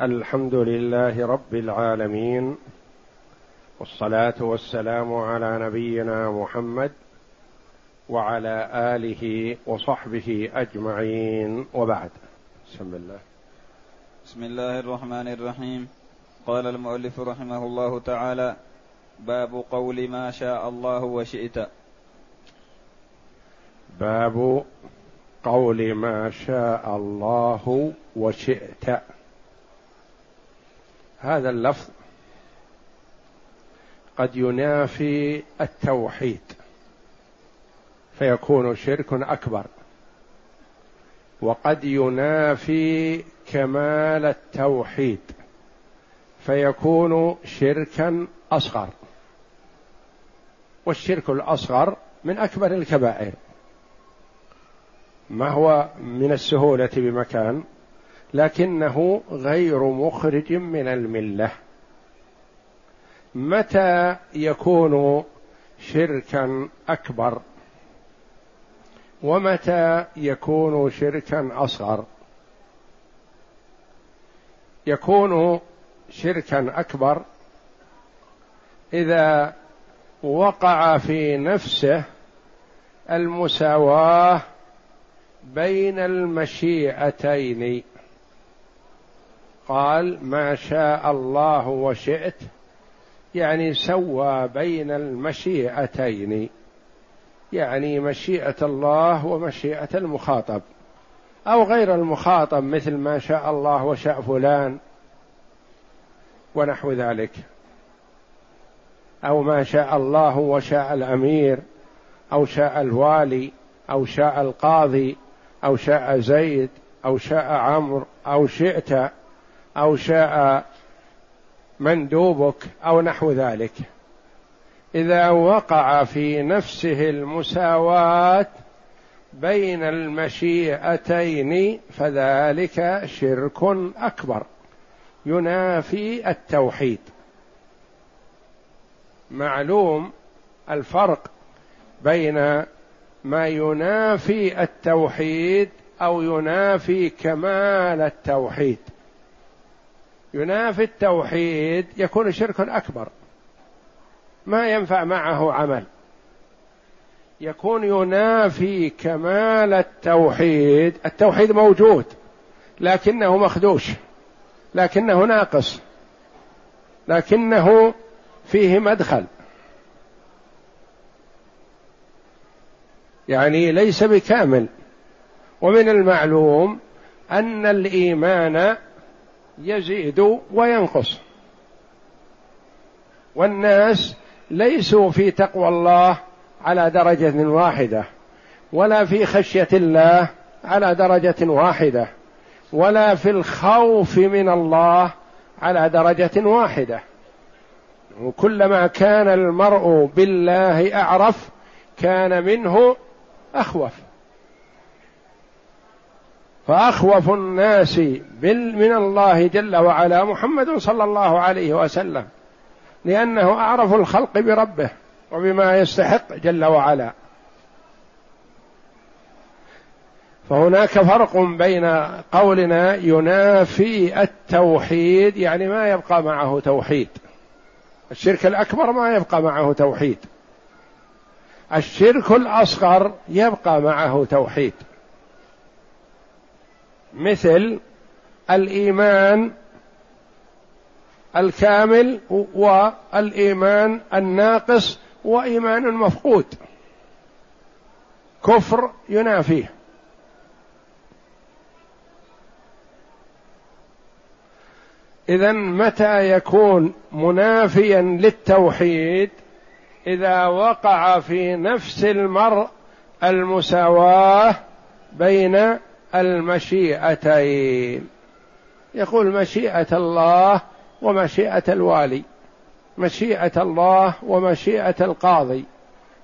الحمد لله رب العالمين والصلاة والسلام على نبينا محمد وعلى آله وصحبه أجمعين. وبعد بسم الله. بسم الله الرحمن الرحيم. قال المؤلف رحمه الله تعالى باب قول ما شاء الله وشئت. باب قول ما شاء الله وشئت. هذا اللفظ قد ينافي التوحيد فيكون شرك أكبر. وقد ينافي كمال التوحيد فيكون شركا أصغر. والشرك الأصغر من أكبر الكبائر. ما هو من السهولة بمكان؟ لكنه غير مخرج من الملة. متى يكون شركا أكبر؟ ومتى يكون شركا أصغر؟ يكون شركا أكبر إذا وقع في نفسه المساواة بين المشيئتين. قال ما شاء الله وشئت يعني سوى بين المشيئتين يعني مشيئة الله ومشيئة المخاطب أو غير المخاطب مثل ما شاء الله وشاء فلان ونحو ذلك أو ما شاء الله وشاء الأمير أو شاء الوالي أو شاء القاضي أو شاء زيد أو شاء عمرو أو شئت أو شاء مندوبك أو نحو ذلك. إذا وقع في نفسه المساواة بين المشيئتين فذلك شرك أكبر. ينافي التوحيد. معلوم الفرق بين ما ينافي التوحيد أو ينافي كمال التوحيد. ينافي التوحيد يكون شرك أكبر. ما ينفع معه عمل. يكون ينافي كمال التوحيد. التوحيد موجود لكنه مخدوش لكنه ناقص لكنه فيه مدخل. يعني ليس بكامل. ومن المعلوم أن الإيمان يزيد وينقص. والناس ليسوا في تقوى الله على درجة واحدة ولا في خشية الله على درجة واحدة ولا في الخوف من الله على درجة واحدة. وكلما كان المرء بالله أعرف كان منه أخوف. فأخوف الناس من الله جل وعلا محمد صلى الله عليه وسلم لأنه أعرف الخلق بربه وبما يستحق جل وعلا. فهناك فرق بين قولنا ينافي التوحيد يعني ما يبقى معه توحيد. الشرك الأكبر ما يبقى معه توحيد. الشرك الأصغر يبقى معه توحيد. مثل الإيمان الكامل والإيمان الناقص وإيمان مفقود. كفر ينافيه. اذا متى يكون منافيا للتوحيد؟ إذا وقع في نفس المرء المساواة بين المشيئتين. يقول مشيئة الله ومشيئة الوالي. مشيئة الله ومشيئة القاضي.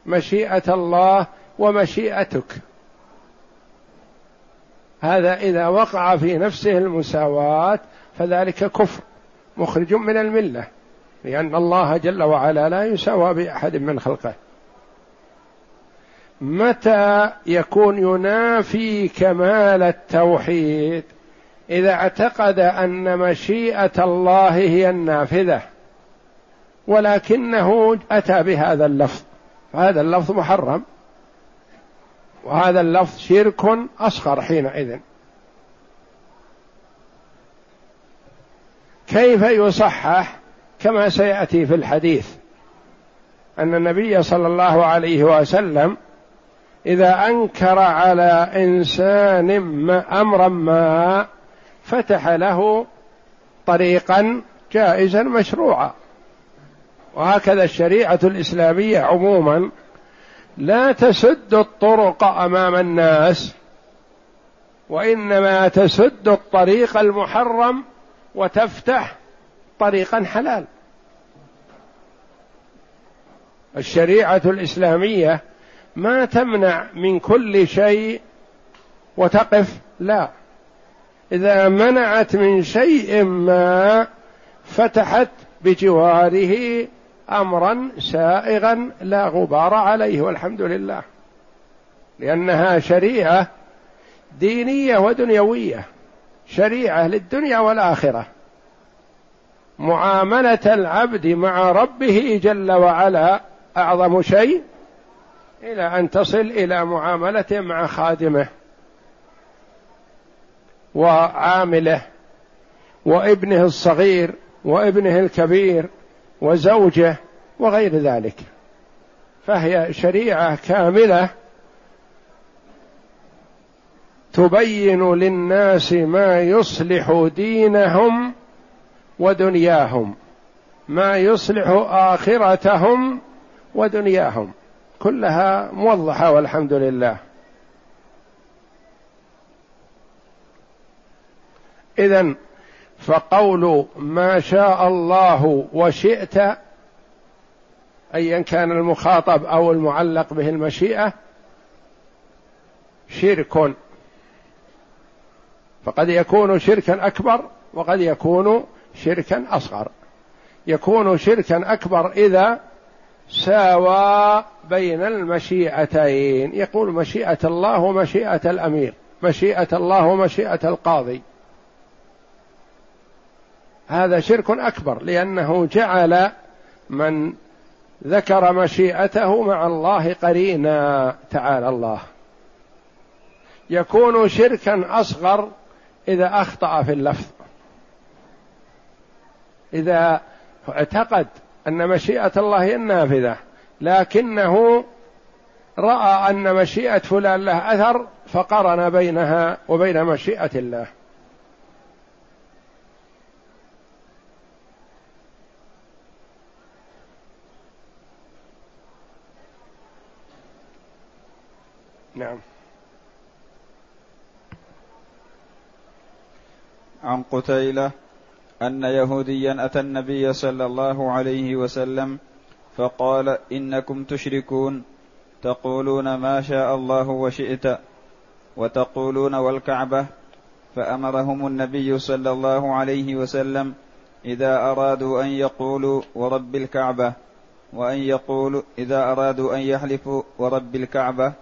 مشيئة الله ومشيئتك. هذا إذا وقع في نفسه المساواة فذلك كفر مخرج من الملة لأن الله جل وعلا لا يساوى بأحد من خلقه. متى يكون ينافي كمال التوحيد؟ إذا اعتقد أن مشيئة الله هي النافذة ولكنه أتى بهذا اللفظ فهذا اللفظ محرم وهذا اللفظ شرك أصغر حينئذ. كيف يصحح؟ كما سيأتي في الحديث أن النبي صلى الله عليه وسلم إذا أنكر على إنسان أمرا ما فتح له طريقا جائزا مشروعا. وهكذا الشريعة الإسلامية عموما لا تسد الطرق أمام الناس وإنما تسد الطريق المحرم وتفتح طريقا حلال. الشريعة الإسلامية ما تمنع من كل شيء وتقف؟ لا. إذا منعت من شيء ما فتحت بجواره أمرا سائغا لا غبار عليه والحمد لله. لأنها شريعة دينية ودنيوية شريعة للدنيا والآخرة. معاملة العبد مع ربه جل وعلا أعظم شيء إلى أن تصل إلى معاملته مع خادمه وعامله وابنه الصغير وابنه الكبير وزوجه وغير ذلك. فهي شريعة كاملة تبين للناس ما يصلح دينهم ودنياهم ما يصلح آخرتهم ودنياهم. كلها موضحة والحمد لله. اذا فقول ما شاء الله وشئت ايا كان المخاطب أو المعلق به المشيئة شرك. فقد يكون شركا أكبر وقد يكون شركا أصغر. يكون شركا أكبر إذا ساوى بين المشيئتين. يقول مشيئة الله ومشيئة الأمير مشيئة الله ومشيئة القاضي. هذا شرك أكبر لأنه جعل من ذكر مشيئته مع الله قرينا تعالى الله. يكون شركا أصغر إذا أخطأ في اللفظ. إذا اعتقد أن مشيئة الله هي النافذة لكنه رأى أن مشيئة فلان له أثر فقرن بينها وبين مشيئة الله. نعم. عن قتيلة أن يهوديا أتى النبي صلى الله عليه وسلم فقال إنكم تشركون تقولون ما شاء الله وشئت وتقولون والكعبة فأمرهم النبي صلى الله عليه وسلم إذا أرادوا أن يقولوا ورب الكعبة وأن يقولوا إذا أرادوا أن يحلفوا ورب الكعبة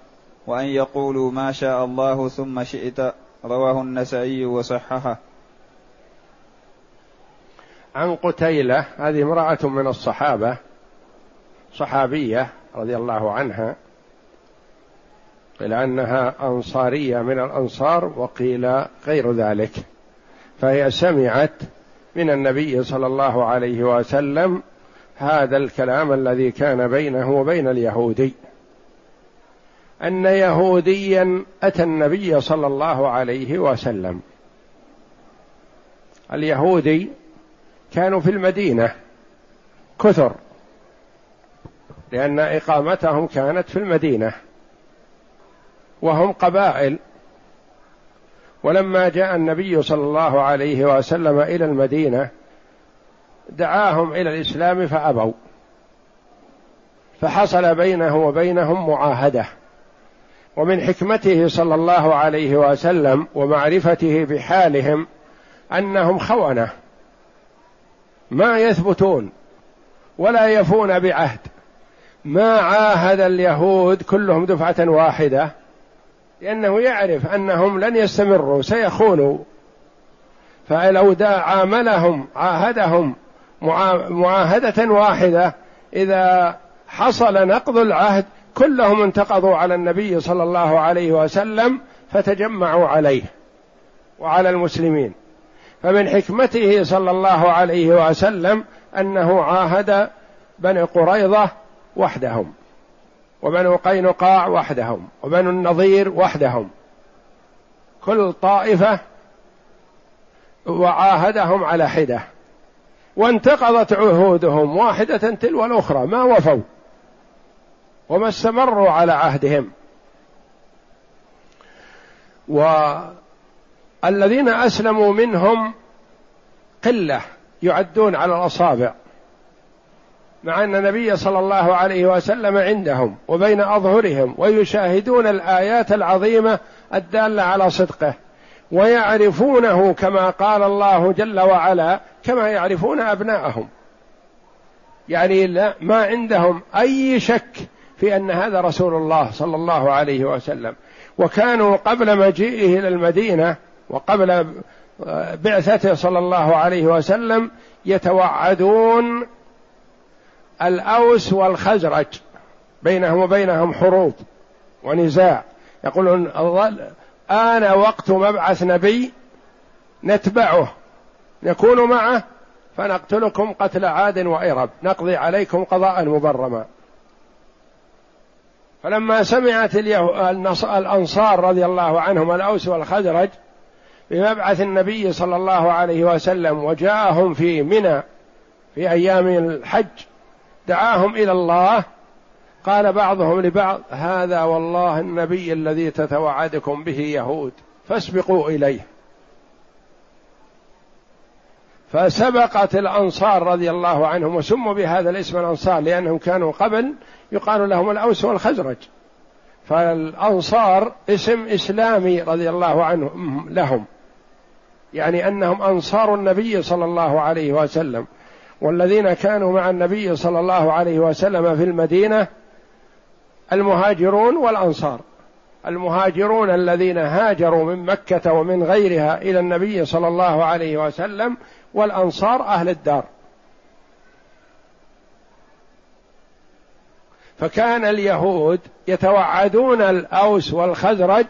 وأن يقولوا ما شاء الله ثم شئت رواه النسائي وصححه. عن قتيلة هذه امرأة من الصحابة صحابية رضي الله عنها قيل أنها أنصارية من الأنصار وقيل غير ذلك فهي سمعت من النبي صلى الله عليه وسلم هذا الكلام الذي كان بينه وبين اليهودي. أن يهوديا أتى النبي صلى الله عليه وسلم. اليهودي كانوا في المدينة. كثر. لأن إقامتهم كانت في المدينة. وهم قبائل. ولما جاء النبي صلى الله عليه وسلم إلى المدينة دعاهم إلى الإسلام فأبوا. فحصل بينه وبينهم معاهدة. ومن حكمته صلى الله عليه وسلم ومعرفته بحالهم أنهم خونة. ما يثبتون ولا يفون بعهد. ما عاهد اليهود كلهم دفعة واحدة لأنه يعرف أنهم لن يستمروا سيخونوا. فلو عاملهم عاهدهم معاهدة واحدة إذا حصل نقض العهد كلهم انتقضوا على النبي صلى الله عليه وسلم فتجمعوا عليه وعلى المسلمين. فمن حكمته صلى الله عليه وسلم أنه عاهد بني قريظة وحدهم وبنو قينقاع وحدهم وبنو النضير وحدهم. كل طائفة وعاهدهم على حدة وانتقضت عهودهم واحدة تلو الأخرى ما وفوا وما استمروا على عهدهم. والذين أسلموا منهم قلة يعدون على الأصابع مع أن النبي صلى الله عليه وسلم عندهم وبين أظهرهم ويشاهدون الآيات العظيمة الدالة على صدقه ويعرفونه كما قال الله جل وعلا كما يعرفون أبناءهم. يعني لا ما عندهم أي شك في أن هذا رسول الله صلى الله عليه وسلم. وكانوا قبل مجيئه إلى المدينة وقبل بعثته صلى الله عليه وسلم يتوعدون الأوس والخزرج بينهم وبينهم حروب ونزاع. يقولون آن وقت مبعث نبي نتبعه نكون معه فنقتلكم قتل عاد وإرب. نقضي عليكم قضاء مبرما. فلما سمعت الأنصار رضي الله عنهم الأوس والخزرج بمبعث النبي صلى الله عليه وسلم وجاءهم في منى في أيام الحج. دعاهم إلى الله. قال بعضهم لبعض هذا والله النبي الذي تتوعدكم به يهود فاسبقوا إليه. فسبقت الأنصار رضي الله عنهم وسموا بهذا الاسم الأنصار لأنهم كانوا قبل يقال لهم الأوس والخزرج. فالأنصار اسم إسلامي رضي الله عنهم لهم. يعني أنهم أنصار النبي صلى الله عليه وسلم والذين كانوا مع النبي صلى الله عليه وسلم في المدينة المهاجرون والأنصار. المهاجرون الذين هاجروا من مكة ومن غيرها إلى النبي صلى الله عليه وسلم والأنصار أهل الدار. فكان اليهود يتوعدون الأوس والخزرج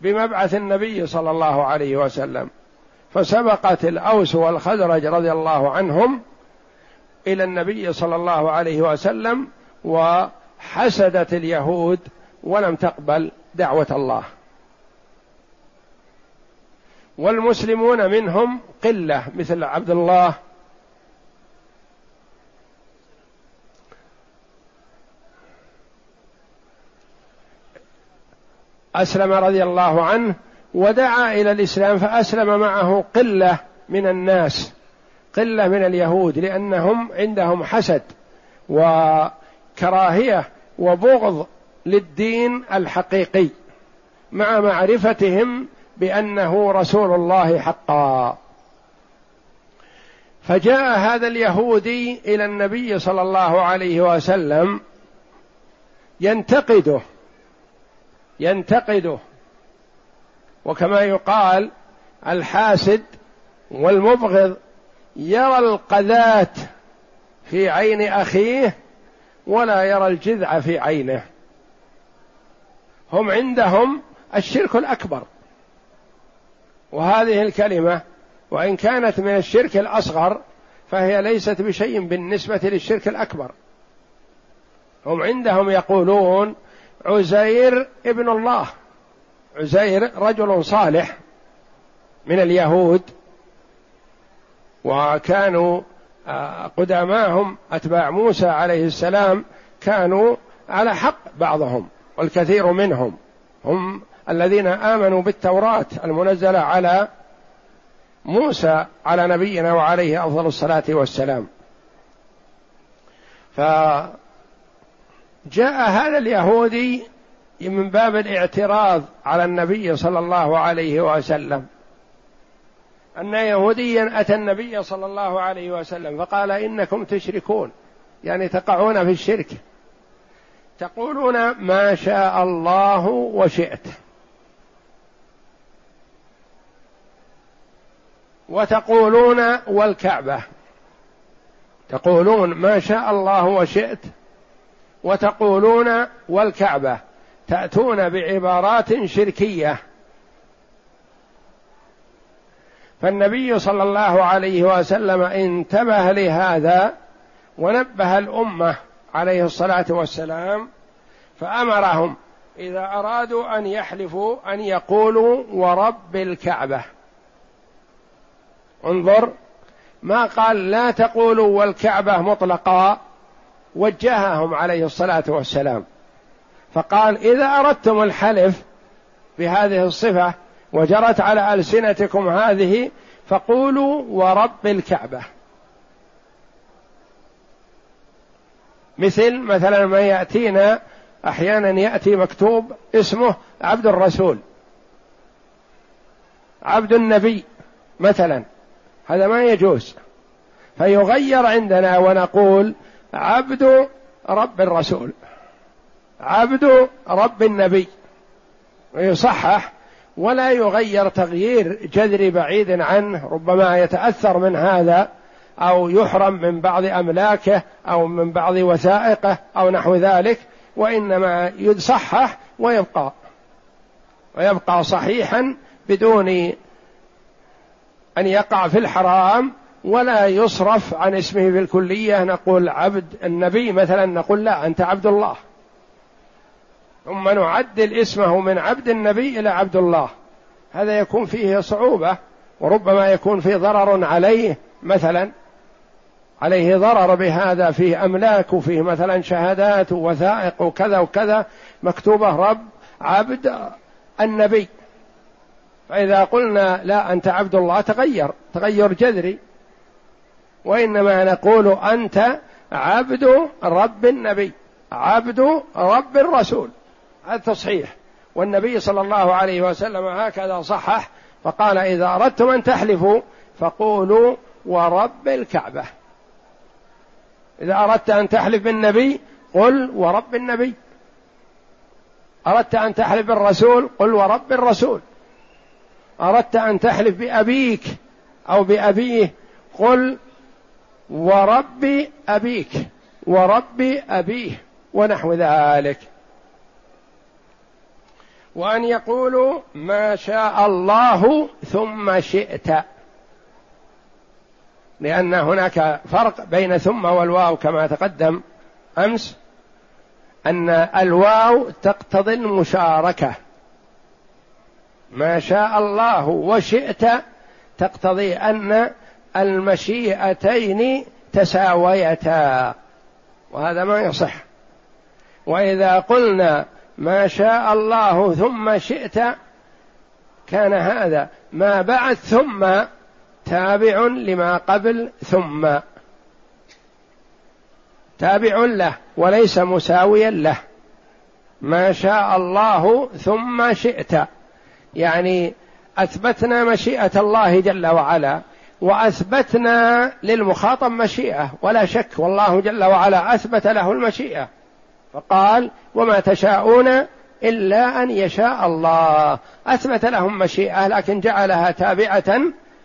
بمبعث النبي صلى الله عليه وسلم. فسبقت الأوس والخزرج رضي الله عنهم إلى النبي صلى الله عليه وسلم و حسدت اليهود ولم تقبل دعوة الله. والمسلمون منهم قلة مثل عبد الله أسلم رضي الله عنه ودعا إلى الإسلام فأسلم معه قلة من الناس قلة من اليهود لأنهم عندهم حسد وكراهية وبغض للدين الحقيقي مع معرفتهم بأنه رسول الله حقا. فجاء هذا اليهودي إلى النبي صلى الله عليه وسلم ينتقده ينتقده وكما يقال الحاسد والمبغض يرى القذاه في عين أخيه ولا يرى الجذع في عينه. هم عندهم الشرك الأكبر. وهذه الكلمة وإن كانت من الشرك الأصغر فهي ليست بشيء بالنسبة للشرك الأكبر. هم عندهم يقولون عزير ابن الله. عزير رجل صالح من اليهود وكانوا قدماهم أتباع موسى عليه السلام كانوا على حق بعضهم والكثير منهم. هم الذين آمنوا بالتوراة المنزلة على موسى على نبينا وعليه أفضل الصلاة والسلام. فجاء هذا اليهودي من باب الاعتراض على النبي صلى الله عليه وسلم. أن يهوديا أتى النبي صلى الله عليه وسلم فقال إنكم تشركون يعني تقعون في الشرك. تقولون ما شاء الله وشئت. وتقولون والكعبة. تقولون ما شاء الله وشئت وتقولون والكعبة. تأتون بعبارات شركية. فالنبي صلى الله عليه وسلم انتبه لهذا ونبه الأمة عليه الصلاة والسلام فأمرهم إذا أرادوا أن يحلفوا أن يقولوا ورب الكعبة. انظر ما قال لا تقولوا والكعبة مطلقا وجههم عليه الصلاة والسلام. فقال إذا أردتم الحلف بهذه الصفة وجرت على ألسنتكم هذه فقولوا ورب الكعبة. مثل مثلا ما يأتينا أحيانا يأتي مكتوب اسمه عبد الرسول. عبد النبي مثلا. هذا ما يجوز. فيغير عندنا ونقول عبد رب الرسول. عبد رب النبي. ويصحح ولا يغير تغيير جذري بعيد عنه ربما يتأثر من هذا أو يحرم من بعض أملاكه أو من بعض وثائقه أو نحو ذلك وإنما يصحح ويبقى. ويبقى صحيحا بدون أن يقع في الحرام ولا يصرف عن اسمه بالكلية. نقول عبد النبي مثلا نقول لا أنت عبد الله. ثم نعدل اسمه من عبد النبي إلى عبد الله. هذا يكون فيه صعوبة وربما يكون فيه ضرر عليه مثلا عليه ضرر بهذا فيه أملاك وفيه مثلا شهادات ووثائق وكذا وكذا مكتوبة رب عبد النبي. فإذا قلنا لا أنت عبد الله تغير تغير جذري. وإنما نقول أنت عبد رب النبي عبد رب الرسول. هذا تصحيح والنبي صلى الله عليه وسلم هكذا صحح فقال إذا أردتم أن تحلفوا فقولوا ورب الكعبة. إذا أردت أن تحلف بالنبي قل ورب النبي. أردت أن تحلف بالرسول قل ورب الرسول. أردت أن تحلف بأبيك أو بأبيه قل ورب أبيك ورب أبيه ونحو ذلك. وأن يقولوا ما شاء الله ثم شئت. لأن هناك فرق بين ثم والواو كما تقدم أمس أن الواو تقتضي المشاركة. ما شاء الله وشئت تقتضي أن المشيئتين تساويتا. وهذا ما يصح. وإذا قلنا ما شاء الله ثم شئت كان هذا. ما بعد ثم تابع لما قبل ثم. تابع له وليس مساويا له. ما شاء الله ثم شئت. يعني أثبتنا مشيئة الله جل وعلا وأثبتنا للمخاطب مشيئة. ولا شك والله جل وعلا أثبت له المشيئة. فقال وما تشاءون إلا أن يشاء الله. أثبت لهم مشيئة لكن جعلها تابعة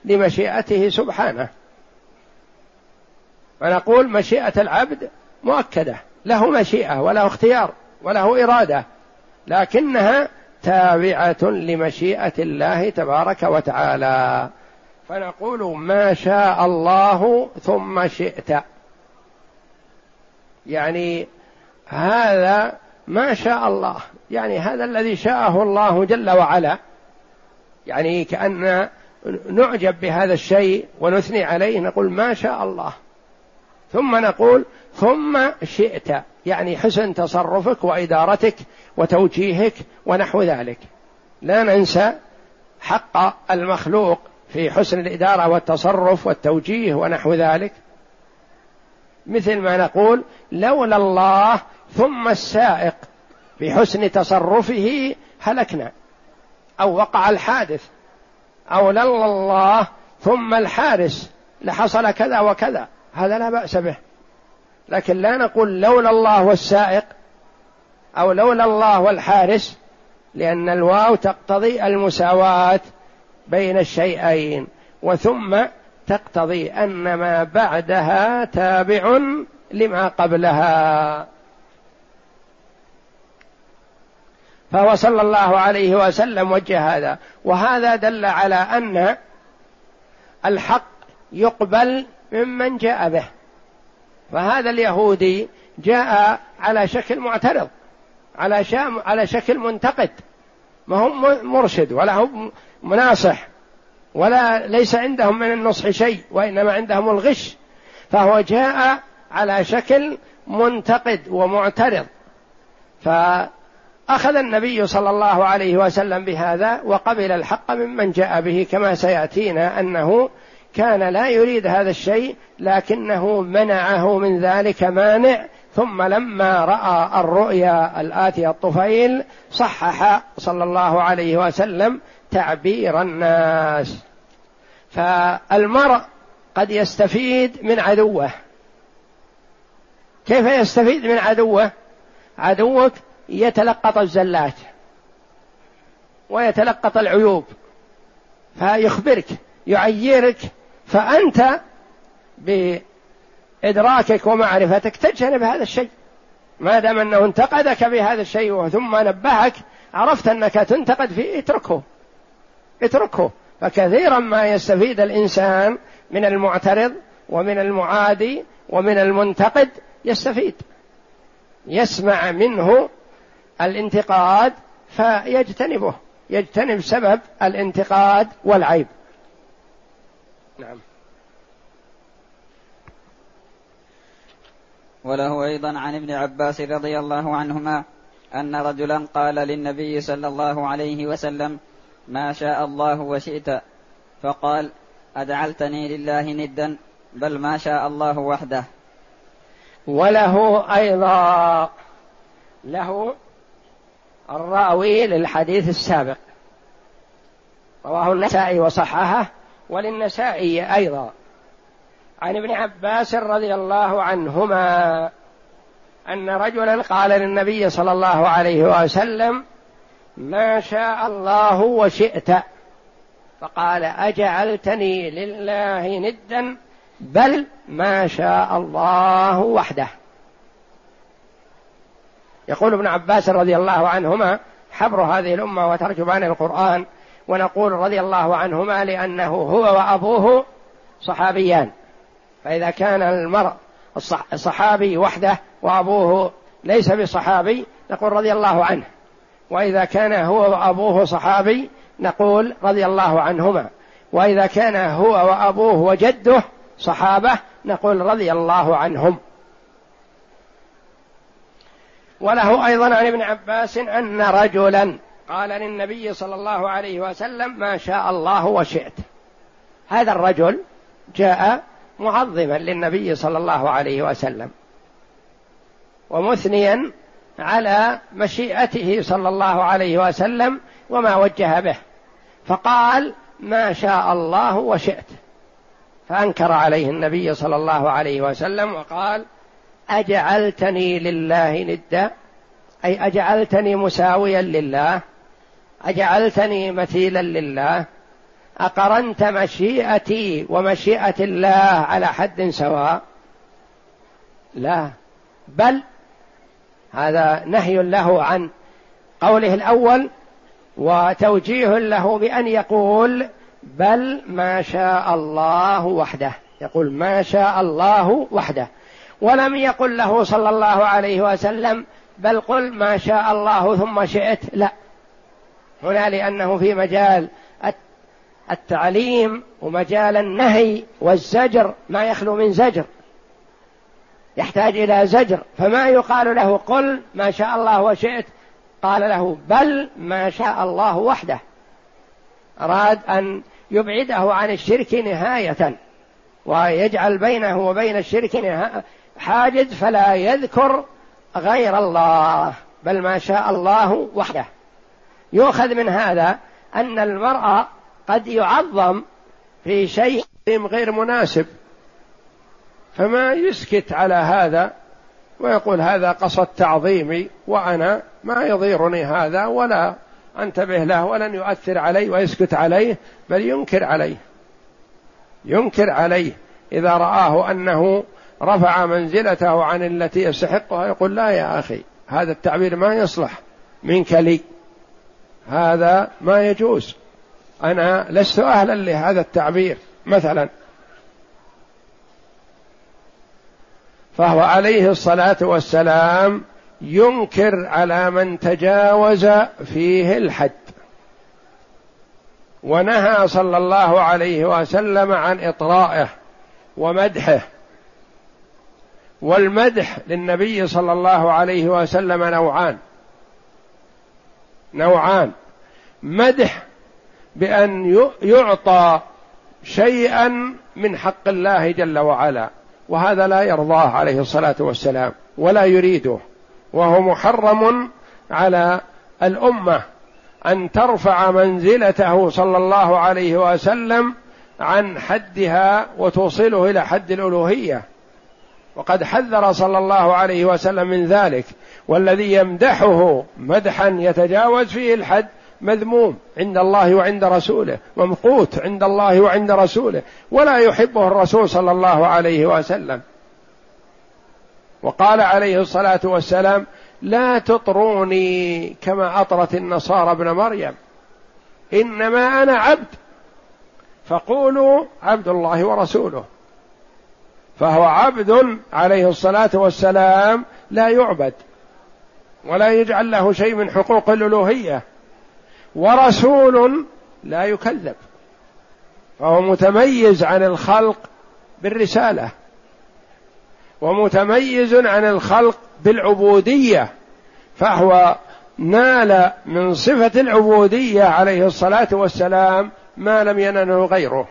لمشيئته سبحانه. فنقول مشيئة العبد مؤكدة له مشيئة وله اختيار وله إرادة لكنها تابعة لمشيئة الله تبارك وتعالى. فنقول ما شاء الله ثم شئت. يعني هذا ما شاء الله. يعني هذا الذي شاءه الله جل وعلا. يعني كأن نعجب بهذا الشيء ونثني عليه نقول ما شاء الله. ثم نقول ثم شئت. يعني حسن تصرفك وإدارتك وتوجيهك ونحو ذلك. لا ننسى حق المخلوق في حسن الإدارة والتصرف والتوجيه ونحو ذلك. مثل ما نقول لولا الله ثم السائق بحسن تصرفه هلكنا أو وقع الحادث أو لولا الله ثم الحارس لحصل كذا وكذا. هذا لا بأس به. لكن لا نقول لولا الله والسائق أو لولا الله والحارس لأن الواو تقتضي المساواة بين الشيئين وثم تقتضي أن ما بعدها تابع لما قبلها. فهو صلى الله عليه وسلم وجه هذا. وهذا دل على أن الحق يقبل ممن جاء به. فهذا اليهودي جاء على شكل معترض على شام على شكل منتقد. ما هو مرشد ولا هو مناصح ولا ليس عندهم من النصح شيء وإنما عندهم الغش. فهو جاء على شكل منتقد ومعترض. فاخذ النبي صلى الله عليه وسلم بهذا وقبل الحق ممن جاء به كما سيأتينا أنه كان لا يريد هذا الشيء لكنه منعه من ذلك مانع ثم لما رأى الرؤيا الآتية الطفيل صحح صلى الله عليه وسلم تعبير الناس. فالمرء قد يستفيد من عدوه. كيف يستفيد من عدوه؟ عدوك يتلقط الزلات ويتلقط العيوب فيخبرك يعيرك فأنت بإدراكك ومعرفتك تجتنب هذا الشيء. ما دام أنه انتقدك بهذا الشيء ثم نبهك عرفت أنك تنتقد فيه اتركه. اتركه. فكثيرا ما يستفيد الإنسان من المعترض ومن المعادي ومن المنتقد يستفيد. يسمع منه الانتقاد فيجتنبه يجتنب سبب الانتقاد والعيب. نعم. وله أيضا عن ابن عباس رضي الله عنهما أن رجلا قال للنبي صلى الله عليه وسلم ما شاء الله وشئت. فقال أجعلتني لله ندا بل ما شاء الله وحده. وله أيضا له الراوي للحديث السابق. رواه النسائي وصححه وللنسائي أيضا. عن ابن عباس رضي الله عنهما أن رجلا قال للنبي صلى الله عليه وسلم ما شاء الله وشئت. فقال أجعلتني لله ندا بل ما شاء الله وحده. يقول ابن عباس رضي الله عنهما حبر هذه الأمة وترجمان القرآن ونقول رضي الله عنهما لأنه هو وأبوه صحابيان. فإذا كان المرء الصحابي وحده وأبوه ليس بصحابي نقول رضي الله عنه. وإذا كان هو وأبوه صحابي نقول رضي الله عنهما. وإذا كان هو وأبوه وجده صحابة نقول رضي الله عنهم. وله أيضا عن ابن عباس أن رجلا قال للنبي صلى الله عليه وسلم ما شاء الله وشئت. هذا الرجل جاء معظما للنبي صلى الله عليه وسلم ومثنيا على مشيئته صلى الله عليه وسلم وما وجه به فقال ما شاء الله وشئت. فأنكر عليه النبي صلى الله عليه وسلم وقال أجعلتني لله ندا. أي أجعلتني مساويا لله. أجعلتني مثيلا لله. أقرنت مشيئتي ومشيئة الله على حد سواء. لا. بل هذا نهي له عن قوله الأول وتوجيه له بأن يقول بل ما شاء الله وحده. يقول ما شاء الله وحده. ولم يقل له صلى الله عليه وسلم بل قل ما شاء الله ثم شئت. لا. هنا لأنه في مجال التعليم ومجال النهي والزجر ما يخلو من زجر. يحتاج إلى زجر. فما يقال له قل ما شاء الله وشئت قال له بل ما شاء الله وحده. أراد أن يبعده عن الشرك نهاية ويجعل بينه وبين الشرك حاجز فلا يذكر غير الله بل ما شاء الله وحده. يؤخذ من هذا أن المرء قد يعظم في شيء غير مناسب. فما يسكت على هذا ويقول هذا قصد تعظيمي وأنا ما يضيرني هذا ولا أنتبه له ولن يؤثر علي ويسكت عليه بل ينكر عليه. ينكر عليه إذا رآه أنه رفع منزلته عن التي يستحقها يقول لا يا أخي هذا التعبير ما يصلح. منك لي. هذا ما يجوز. أنا لست أهلا لهذا التعبير مثلا. فهو عليه الصلاة والسلام ينكر على من تجاوز فيه الحد. ونهى صلى الله عليه وسلم عن إطرائه ومدحه. والمدح للنبي صلى الله عليه وسلم نوعان. نوعان. مدح بأن يعطى شيئا من حق الله جل وعلا وهذا لا يرضاه عليه الصلاة والسلام ولا يريده وهو محرم على الأمة أن ترفع منزلته صلى الله عليه وسلم عن حدها وتوصله إلى حد الألوهية. وقد حذر صلى الله عليه وسلم من ذلك والذي يمدحه مدحا يتجاوز فيه الحد مذموم عند الله وعند رسوله ممقوت عند الله وعند رسوله ولا يحبه الرسول صلى الله عليه وسلم. وقال عليه الصلاة والسلام لا تطروني كما أطرت النصارى ابن مريم إنما أنا عبد فقولوا عبد الله ورسوله. فهو عبد عليه الصلاة والسلام لا يعبد ولا يجعل له شيء من حقوق الألوهية ورسول لا يكذب فهو متميز عن الخلق بالرسالة ومتميز عن الخلق بالعبودية فهو نال من صفة العبودية عليه الصلاة والسلام ما لم ينله غيره.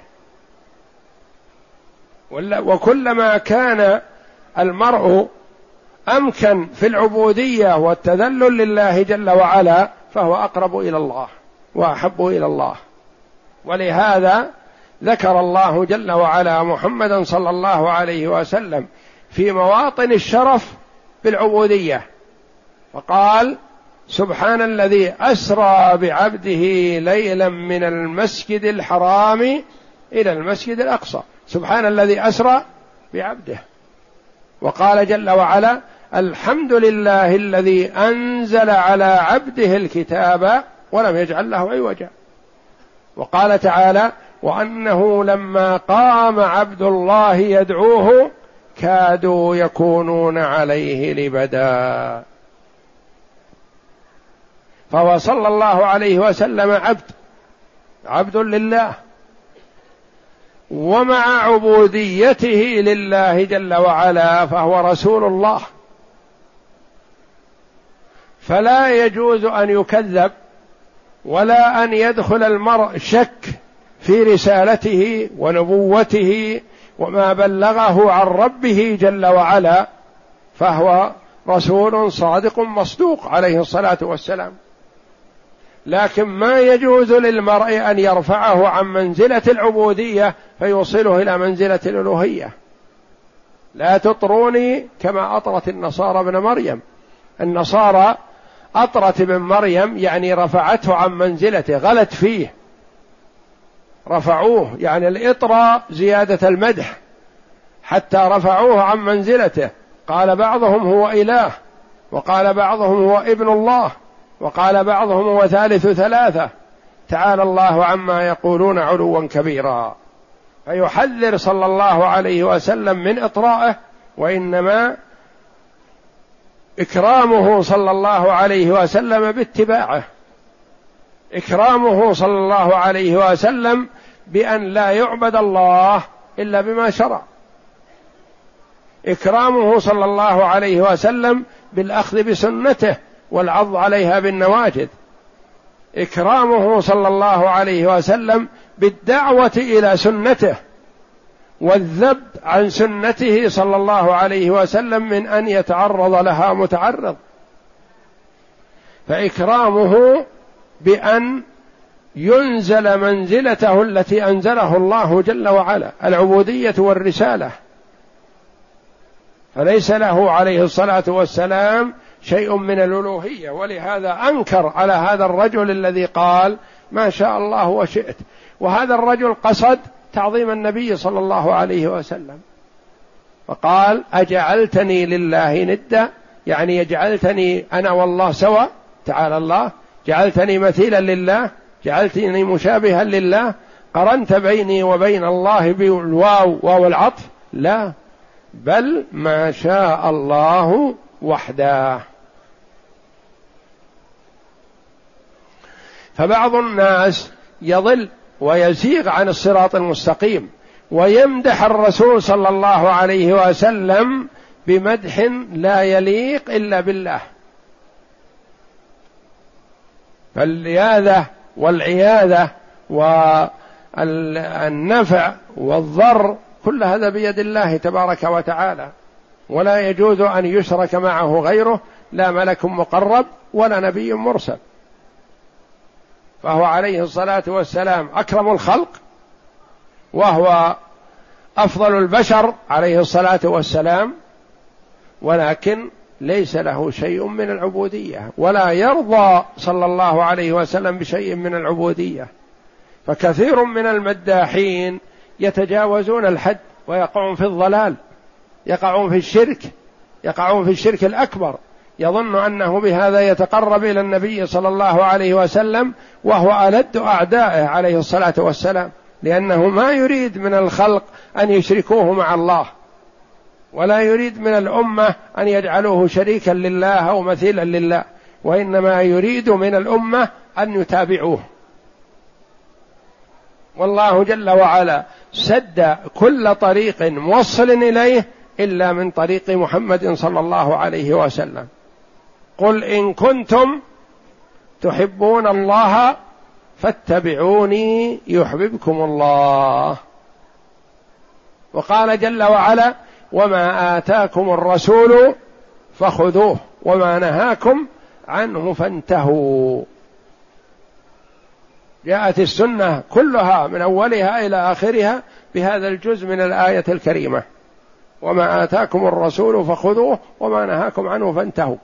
وكلما كان المرء أمكن في العبودية والتذلل لله جل وعلا فهو أقرب إلى الله وأحب إلى الله. ولهذا ذكر الله جل وعلا محمدا صلى الله عليه وسلم في مواطن الشرف بالعبودية. فقال سبحان الذي أسرى بعبده ليلا من المسجد الحرام إلى المسجد الأقصى. سبحان الذي أسرى بعبده. وقال جل وعلا الحمد لله الذي أنزل على عبده الكتاب ولم يجعل له عوجا. وقال تعالى وأنه لما قام عبد الله يدعوه كادوا يكونون عليه لبدا. فهو صلى الله عليه وسلم عبد عبد لله. ومع عبوديته لله جل وعلا فهو رسول الله. فلا يجوز أن يكذب ولا أن يدخل المرء شك في رسالته ونبوته وما بلغه عن ربه جل وعلا فهو رسول صادق مصدوق عليه الصلاة والسلام. لكن ما يجوز للمرء أن يرفعه عن منزلة العبودية فيوصله إلى منزلة الألوهية. لا تطروني كما أطرت النصارى ابن مريم. النصارى أطرت ابن مريم يعني رفعته عن منزلته غلت فيه. رفعوه يعني الاطراء زيادة المدح حتى رفعوه عن منزلته. قال بعضهم هو إله وقال بعضهم هو ابن الله. وقال بعضهم هو ثالث ثلاثة. تعالى الله عما يقولون علوا كبيرا. فيحذر صلى الله عليه وسلم من إطرائه وإنما إكرامه صلى الله عليه وسلم باتباعه. إكرامه صلى الله عليه وسلم بأن لا يعبد الله إلا بما شرع. إكرامه صلى الله عليه وسلم بالأخذ بسنته والعض عليها بالنواجذ. إكرامه صلى الله عليه وسلم بالدعوة إلى سنته والذب عن سنته صلى الله عليه وسلم من أن يتعرض لها متعرض. فإكرامه بأن ينزل منزلته التي أنزله الله جل وعلا العبودية والرسالة. فليس له عليه الصلاة والسلام شيء من الألوهية ولهذا أنكر على هذا الرجل الذي قال ما شاء الله وشئت. وهذا الرجل قصد تعظيم النبي صلى الله عليه وسلم. فقال أجعلتني لله ندا يعني يجعلتني أنا والله سوا تعالى الله جعلتني مثيلا لله جعلتني مشابها لله قرنت بيني وبين الله بالواو واو العطف لا بل ما شاء الله وحده. فبعض الناس يضل ويزيغ عن الصراط المستقيم ويمدح الرسول صلى الله عليه وسلم بمدح لا يليق إلا بالله. فالرياذه والعياذة والنفع والضر كل هذا بيد الله تبارك وتعالى. ولا يجوز أن يشرك معه غيره. لا ملك مقرب ولا نبي مرسل. فهو عليه الصلاة والسلام أكرم الخلق وهو أفضل البشر عليه الصلاة والسلام ولكن ليس له شيء من العبودية ولا يرضى صلى الله عليه وسلم بشيء من العبودية. فكثير من المداحين يتجاوزون الحد ويقعون في الضلال يقعون في الشرك يقعون في الشرك الأكبر. يظن أنه بهذا يتقرب إلى النبي صلى الله عليه وسلم وهو ألد أعدائه عليه الصلاة والسلام لأنه ما يريد من الخلق أن يشركوه مع الله ولا يريد من الأمة أن يجعلوه شريكا لله أو مثيلا لله وإنما يريد من الأمة أن يتابعوه. والله جل وعلا سد كل طريق موصل إليه إلا من طريق محمد صلى الله عليه وسلم. قل إن كنتم تحبون الله فاتبعوني يحببكم الله. وقال جل وعلا وما آتاكم الرسول فخذوه وما نهاكم عنه فانتهوا. جاءت السنة كلها من أولها إلى آخرها بهذا الجزء من الآية الكريمة. وما آتاكم الرسول فخذوه وما نهاكم عنه فانتهوا.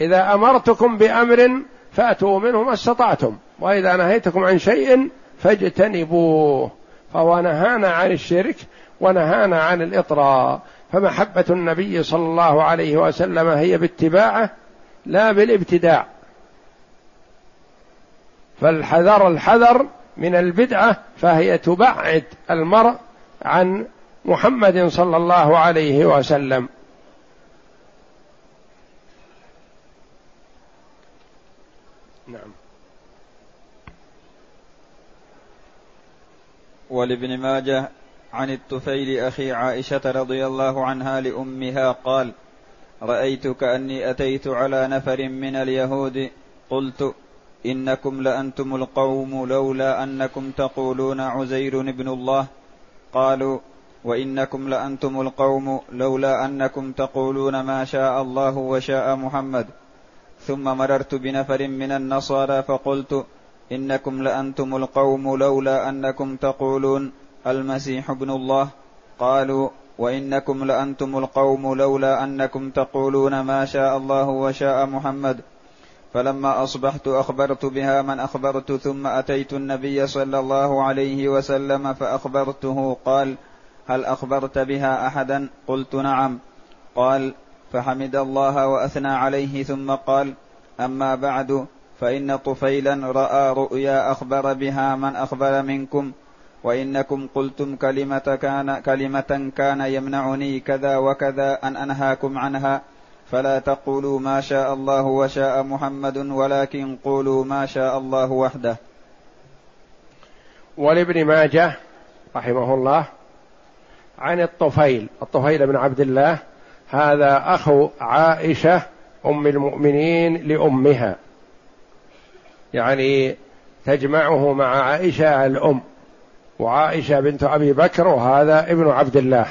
إذا أمرتكم بأمر فأتوا منه ما استطعتم وإذا نهيتكم عن شيء فاجتنبوه فهو نهانا عن الشرك ونهانا عن الإطراء. فمحبة النبي صلى الله عليه وسلم هي باتباعه لا بالابتداع. فالحذر الحذر من البدعة فهي تبعد المرء عن محمد صلى الله عليه وسلم. نعم. ولابن ماجه عن الطفيل أخي عائشة رضي الله عنها لأمها قال رأيت كأني أتيت على نفر من اليهود قلت إنكم لأنتم القوم لولا أنكم تقولون عزير ابن الله. قالوا وإنكم لأنتم القوم لولا أنكم تقولون ما شاء الله وشاء محمد. ثم مررت بنفر من النصارى فقلت إنكم لأنتم القوم لولا أنكم تقولون المسيح ابن الله. قالوا وإنكم لأنتم القوم لولا أنكم تقولون ما شاء الله وشاء محمد. فلما أصبحت أخبرت بها من أخبرت ثم أتيت النبي صلى الله عليه وسلم فأخبرته. قال هل أخبرت بها أحدا؟ قلت نعم. قال فحمد الله وأثنى عليه ثم قال أما بعد فإن طفيلا رأى رؤيا أخبر بها من أخبر منكم وإنكم قلتم كلمة كان كلمة كان يمنعني كذا وكذا أن أنهاكم عنها فلا تقولوا ما شاء الله وشاء محمد ولكن قولوا ما شاء الله وحده. ولابن ماجه رحمه الله عن الطفيل الطفيل بن عبد الله هذا أخو عائشة أم المؤمنين لأمها. يعني تجمعه مع عائشة الأم. وعائشة بنت أبي بكر وهذا ابن عبد الله.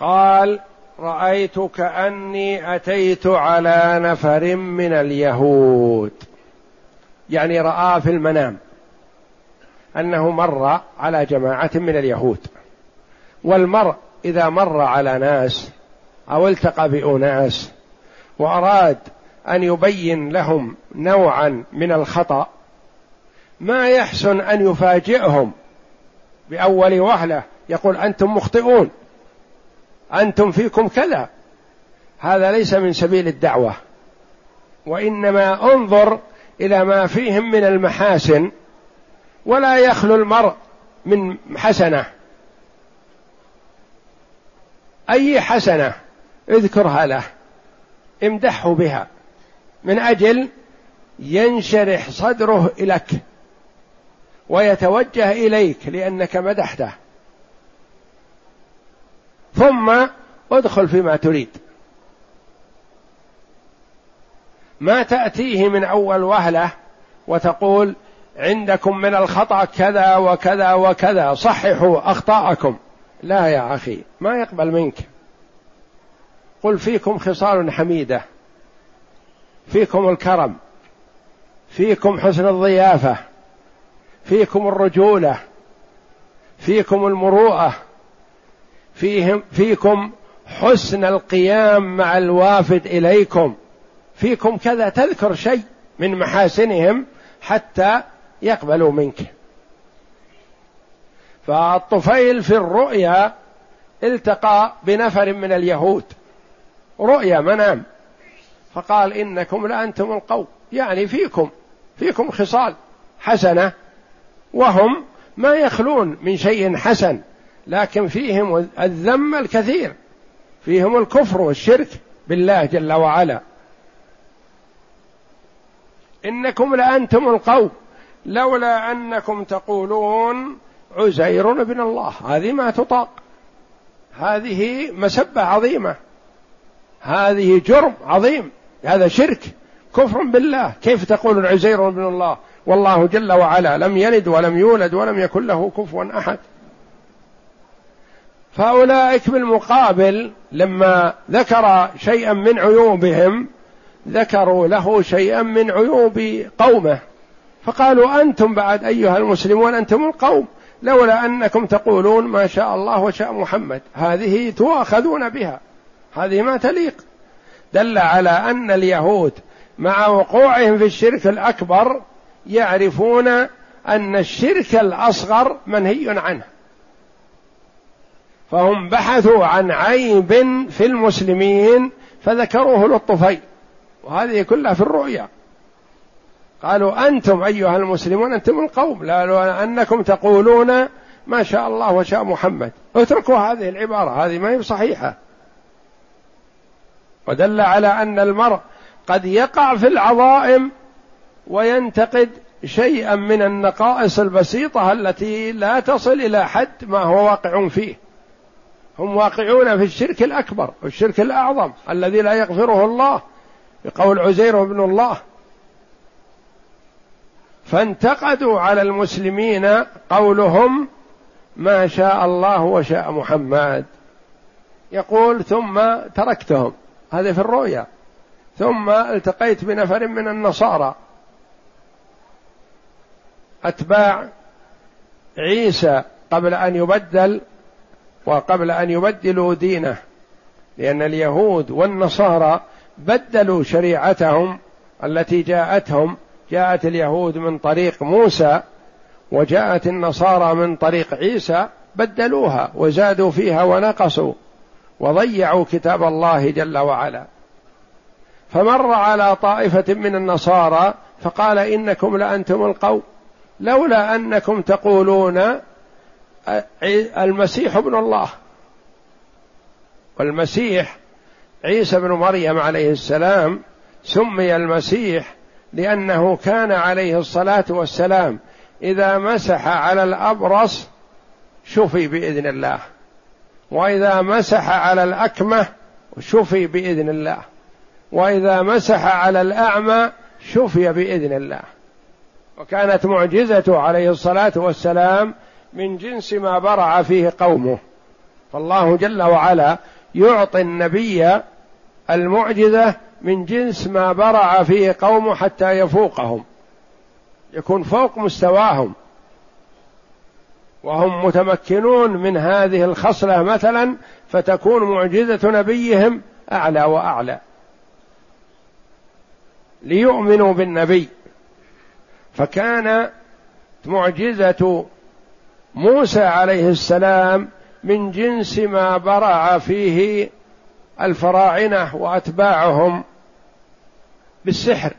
قال رايت كاني أتيت على نفر من اليهود. يعني رأى في المنام أنه مر على جماعة من اليهود. والمرء إذا مر على ناس أو التقى بأناس وأراد أن يبين لهم نوعا من الخطأ ما يحسن أن يفاجئهم بأول وهلة يقول أنتم مخطئون أنتم فيكم كذا. هذا ليس من سبيل الدعوة وإنما انظر إلى ما فيهم من المحاسن ولا يخلو المرء من حسنة. أي حسنة اذكرها له. امدحه بها. من أجل ينشرح صدره لك ويتوجه إليك لأنك مدحته. ثم ادخل فيما تريد. ما تأتيه من أول وهلة وتقول عندكم من الخطأ كذا وكذا وكذا صححوا أخطاءكم. لا يا أخي ما يقبل منك. قل فيكم خصال حميدة فيكم الكرم فيكم حسن الضيافة فيكم الرجولة فيكم المروءة فيهم فيكم حسن القيام مع الوافد إليكم. فيكم كذا تذكر شيء من محاسنهم حتى يقبلوا منك. فالطفيل في الرؤيا التقى بنفر من اليهود. رؤيا منام. فقال إنكم لأنتم القوم. يعني فيكم فيكم خصال حسنة وهم ما يخلون من شيء حسن لكن فيهم الذم الكثير فيهم الكفر والشرك بالله جل وعلا. إنكم لأنتم القوم. لولا أنكم تقولون عزير بن الله. هذه ما تطاق. هذه مسبة عظيمة. هذه جرم عظيم. هذا شرك. كفر بالله. كيف تقول عزير بن الله؟ والله جل وعلا لم يلد ولم يولد ولم يكن له كفوا أحد. فأولئك بالمقابل لما ذكر شيئا من عيوبهم ذكروا له شيئا من عيوب قومه. فقالوا أنتم بعد أيها المسلمون أنتم القوم. لولا أنكم تقولون ما شاء الله وشاء محمد. هذه تؤاخذون بها. هذه ما تليق. دل على أن اليهود مع وقوعهم في الشرك الأكبر يعرفون أن الشرك الأصغر منهي عنه. فهم بحثوا عن عيب في المسلمين فذكروه للطفيل. وهذه كلها في الرؤيا. قالوا أنتم أيها المسلمون أنتم القوم. لا أنكم تقولون ما شاء الله وشاء محمد. اتركوا هذه العبارة هذه ما هي صحيحة. ودل على أن المرء قد يقع في العظائم وينتقد شيئا من النقائص البسيطة التي لا تصل إلى حد ما هو واقع فيه. هم واقعون في الشرك الأكبر والشرك الأعظم الذي لا يغفره الله بقول عزير بن الله. فانتقدوا على المسلمين قولهم ما شاء الله وشاء محمد. يقول ثم تركتهم. هذا في الرؤيا. ثم التقيت بنفر من النصارى. أتباع عيسى قبل أن يبدل وقبل أن يبدلوا دينه. لأن اليهود والنصارى بدلوا شريعتهم التي جاءتهم جاءت اليهود من طريق موسى وجاءت النصارى من طريق عيسى بدلوها وزادوا فيها ونقصوا وضيعوا كتاب الله جل وعلا. فمر على طائفة من النصارى فقال إنكم لأنتم القوم لولا أنكم تقولون المسيح ابن الله. والمسيح عيسى بن مريم عليه السلام سمي المسيح لأنه كان عليه الصلاة والسلام إذا مسح على الأبرص شفي بإذن الله وإذا مسح على الأكمة شفي بإذن الله وإذا مسح على الأعمى شفي بإذن الله. وكانت معجزته عليه الصلاة والسلام من جنس ما برع فيه قومه. فالله جل وعلا يعطي النبي المعجزة من جنس ما برع فيه قومه حتى يفوقهم. يكون فوق مستواهم. وهم متمكنون من هذه الخصلة مثلا فتكون معجزة نبيهم أعلى وأعلى. ليؤمنوا بالنبي. فكان معجزة موسى عليه السلام من جنس ما برع فيه الفراعنة وأتباعهم بالسحر.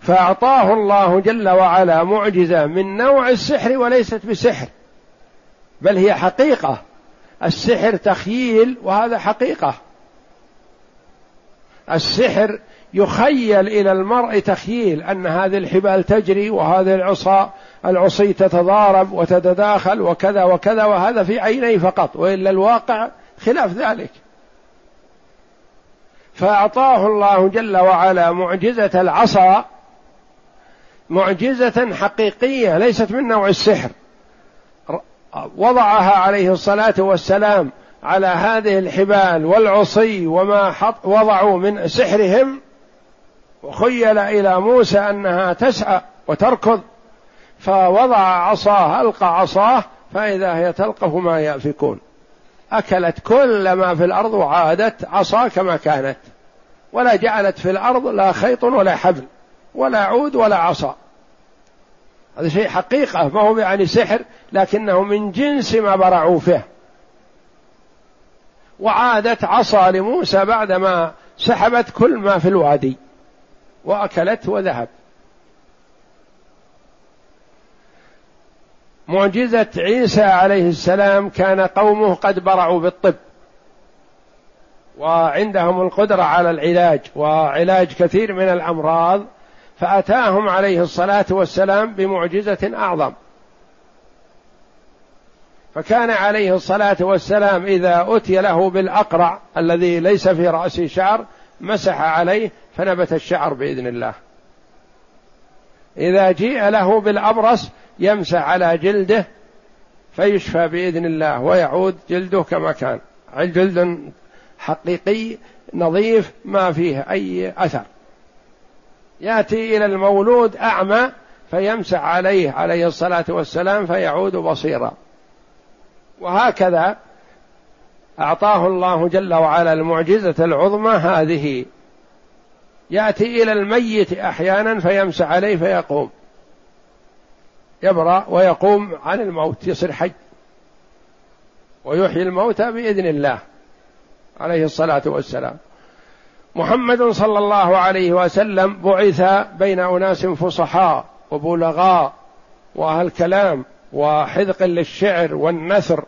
فأعطاه الله جل وعلا معجزة من نوع السحر وليست بسحر بل هي حقيقة. السحر تخييل وهذا حقيقة. السحر يخيل إلى المرء تخييل أن هذه الحبال تجري وهذه العصا العصي تتضارب وتتداخل وكذا وكذا وهذا في عينيه فقط وإلا الواقع خلاف ذلك. فأعطاه الله جل وعلا معجزة العصا معجزة حقيقية ليست من نوع السحر. وضعها عليه الصلاة والسلام على هذه الحبال والعصي وما حط وضعوا من سحرهم وخيل إلى موسى أنها تسعى وتركض فوضع عصاه ألقى عصاه فإذا هي تلقف ما يأفكون. أكلت كل ما في الأرض وعادت عصا كما كانت ولا جعلت في الأرض لا خيط ولا حبل ولا عود ولا عصا. هذا شيء حقيقة ما هو يعني سحر لكنه من جنس ما برعوا فيه. وعادت عصا لموسى بعدما سحبت كل ما في الوادي وأكلت وذهب. معجزة عيسى عليه السلام كان قومه قد برعوا بالطب. وعندهم القدرة على العلاج وعلاج كثير من الأمراض فأتاهم عليه الصلاة والسلام بمعجزة أعظم. فكان عليه الصلاة والسلام إذا أتي له بالأقرع الذي ليس في راسه شعر مسح عليه فنبت الشعر بإذن الله. إذا جيء له بالأبرص يمسح على جلده فيشفى بإذن الله ويعود جلده كما كان. جلد حقيقي نظيف ما فيه أي أثر. يأتي إلى المولود أعمى فيمسح عليه عليه الصلاة والسلام فيعود بصيرا. وهكذا أعطاه الله جل وعلا المعجزة العظمى هذه. يأتي إلى الميت أحيانا فيمسح عليه فيقوم. يبرأ ويقوم عن الموت يصير حي. ويحيي الموتى بإذن الله عليه الصلاة والسلام. محمد صلى الله عليه وسلم بعث بين أناس فصحاء وبلغاء واهل كلام وحذق للشعر والنثر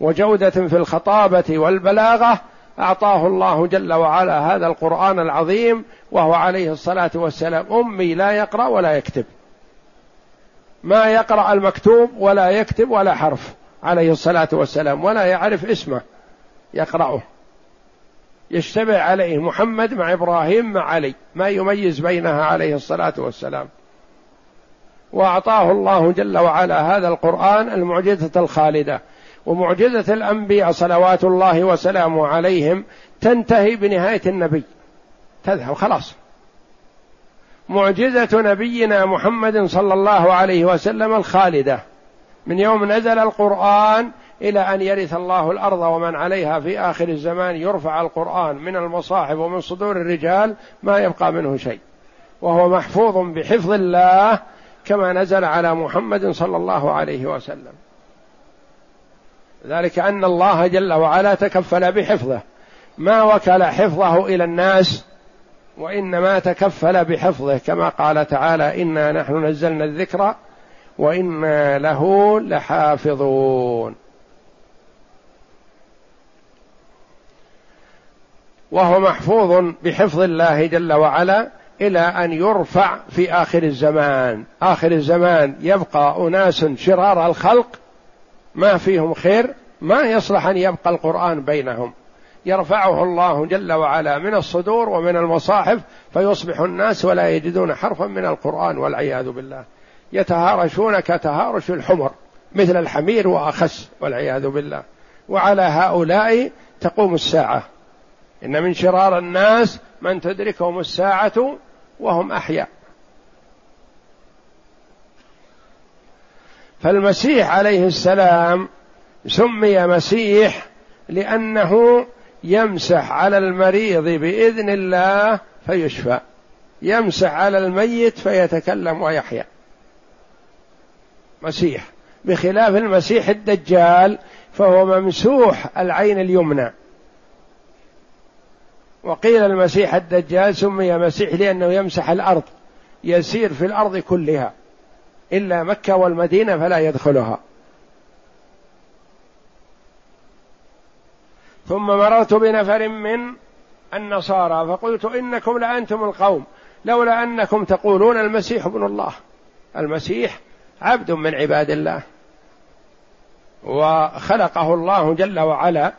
وجودة في الخطابة والبلاغة أعطاه الله جل وعلا هذا القرآن العظيم وهو عليه الصلاة والسلام. أمي لا يقرأ ولا يكتب. ما يقرأ المكتوب ولا يكتب ولا حرف. عليه الصلاة والسلام. ولا يعرف اسمه. يقرأه. يشتبه عليه محمد مع إبراهيم مع علي. ما يميز بينها عليه الصلاة والسلام. وأعطاه الله جل وعلا هذا القرآن المعجزة الخالدة. ومعجزة الأنبياء صلوات الله وسلامه عليهم تنتهي بنهاية النبي. تذهب خلاص. معجزة نبينا محمد صلى الله عليه وسلم الخالدة. من يوم نزل القرآن إلى أن يرث الله الأرض ومن عليها في آخر الزمان يرفع القرآن من المصاحف ومن صدور الرجال ما يبقى منه شيء. وهو محفوظ بحفظ الله كما نزل على محمد صلى الله عليه وسلم. ذلك أن الله جل وعلا تكفل بحفظه. ما وكل حفظه إلى الناس وإنما تكفل بحفظه. كما قال تعالى إنا نحن نزلنا الذكر وإنا له لحافظون. وهو محفوظ بحفظ الله جل وعلا إلى أن يرفع في آخر الزمان. آخر الزمان يبقى أناس شرار الخلق ما فيهم خير ما يصلح أن يبقى القرآن بينهم. يرفعه الله جل وعلا من الصدور ومن المصاحف فيصبح الناس ولا يجدون حرفا من القرآن والعياذ بالله. يتهارشون كتهارش الحمر مثل الحمير وأخس والعياذ بالله. وعلى هؤلاء تقوم الساعة. إن من شرار الناس من تدركهم الساعة وهم أحياء. فالمسيح عليه السلام سمي مسيح لأنه يمسح على المريض بإذن الله فيشفى. يمسح على الميت فيتكلم ويحيا. مسيح. بخلاف المسيح الدجال فهو ممسوح العين اليمنى. وقيل المسيح الدجال سمي مسيح لأنه يمسح الأرض يسير في الأرض كلها. إلا مكة والمدينة فلا يدخلها. ثم مررت بنفر من النصارى فقلت إنكم لأنتم القوم لولا أنكم تقولون المسيح ابن الله. المسيح عبد من عباد الله. وخلقه الله جل وعلا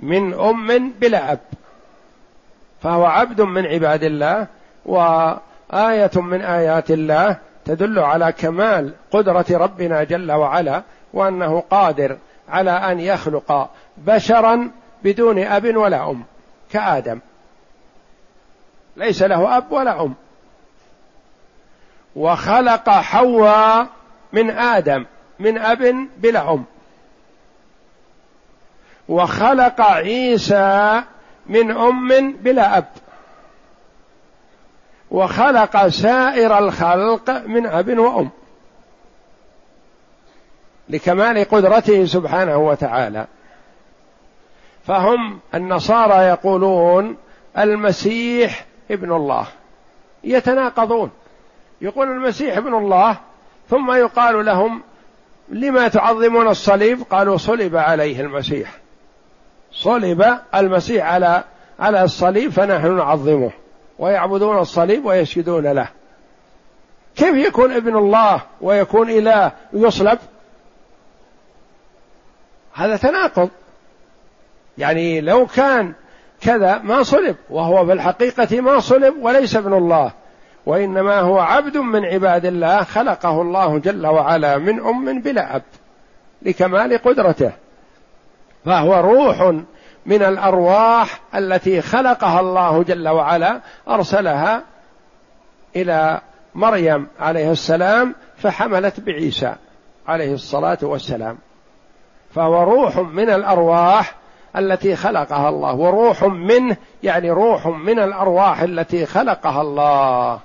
من أم بلا أب. فهو عبد من عباد الله وآية من آيات الله تدل على كمال قدرة ربنا جل وعلا وأنه قادر على أن يخلق بشرا بدون أب ولا أم كآدم. ليس له أب ولا أم. وخلق حواء من آدم من أب بلا أم. وخلق عيسى من أم بلا أب. وخلق سائر الخلق من أب وأم. لكمال قدرته سبحانه وتعالى. فهم النصارى يقولون المسيح ابن الله. يتناقضون. يقول المسيح ابن الله ثم يقال لهم لما تعظمون الصليب؟ قالوا صلب عليه المسيح. صلب المسيح على على الصليب فنحن نعظمه. ويعبدون الصليب ويسجدون له. كيف يكون ابن الله ويكون إله يصلب هذا تناقض. يعني لو كان كذا ما صلب وهو في الحقيقة ما صلب وليس ابن الله. وإنما هو عبد من عباد الله خلقه الله جل وعلا من أم بلا أب لكمال قدرته. فهو روح من الأرواح التي خلقها الله جل وعلا أرسلها إلى مريم عليه السلام فحملت بعيسى عليه الصلاة والسلام. فهو روح من الأرواح التي خلقها الله وروح منه يعني روح من الأرواح التي خلقها الله.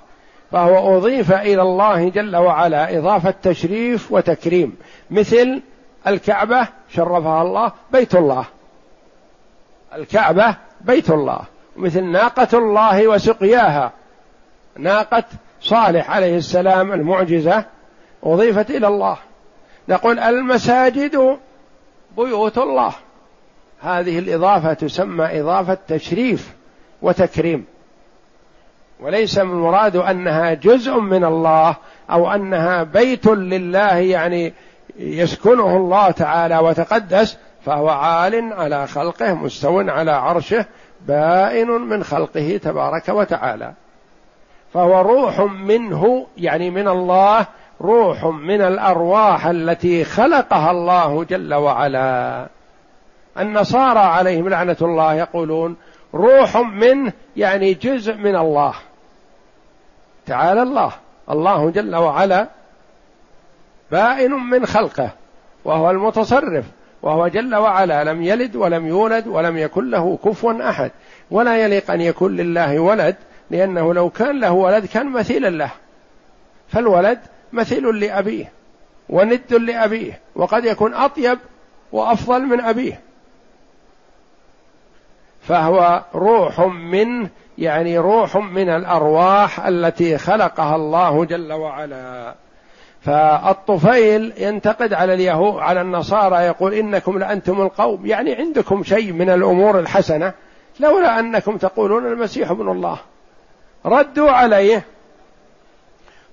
فهو أضيف إلى الله جل وعلا إضافة تشريف وتكريم مثل الكعبة شرفها الله بيت الله. الكعبة بيت الله مثل ناقة الله وسقياها. ناقة صالح عليه السلام المعجزة أضيفت إلى الله. نقول المساجد بيوت الله. هذه الإضافة تسمى إضافة تشريف وتكريم. وليس المراد أنها جزء من الله أو أنها بيت لله يعني يسكنه الله تعالى وتقدس فهو عال على خلقه مستو على عرشه بائن من خلقه تبارك وتعالى. فهو روح منه يعني من الله روح من الأرواح التي خلقها الله جل وعلا. النصارى عليهم لعنة الله يقولون روح منه يعني جزء من الله. تعالى الله الله جل وعلا بائن من خلقه وهو المتصرف. وهو جل وعلا لم يلد ولم يولد ولم يكن له كفوا أحد ولا يليق أن يكون لله ولد لأنه لو كان له ولد كان مثيلا له. فالولد مثيل لأبيه وند لأبيه وقد يكون أطيب وأفضل من أبيه. فهو روح منه يعني روح من الأرواح التي خلقها الله جل وعلا. فالطفيل ينتقد على اليهود على النصارى يقول إنكم لأنتم القوم. يعني عندكم شيء من الأمور الحسنة لولا أنكم تقولون المسيح ابن الله. ردوا عليه.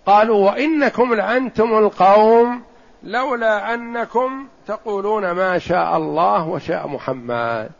قالوا وإنكم لأنتم القوم لولا أنكم تقولون ما شاء الله وشاء محمد.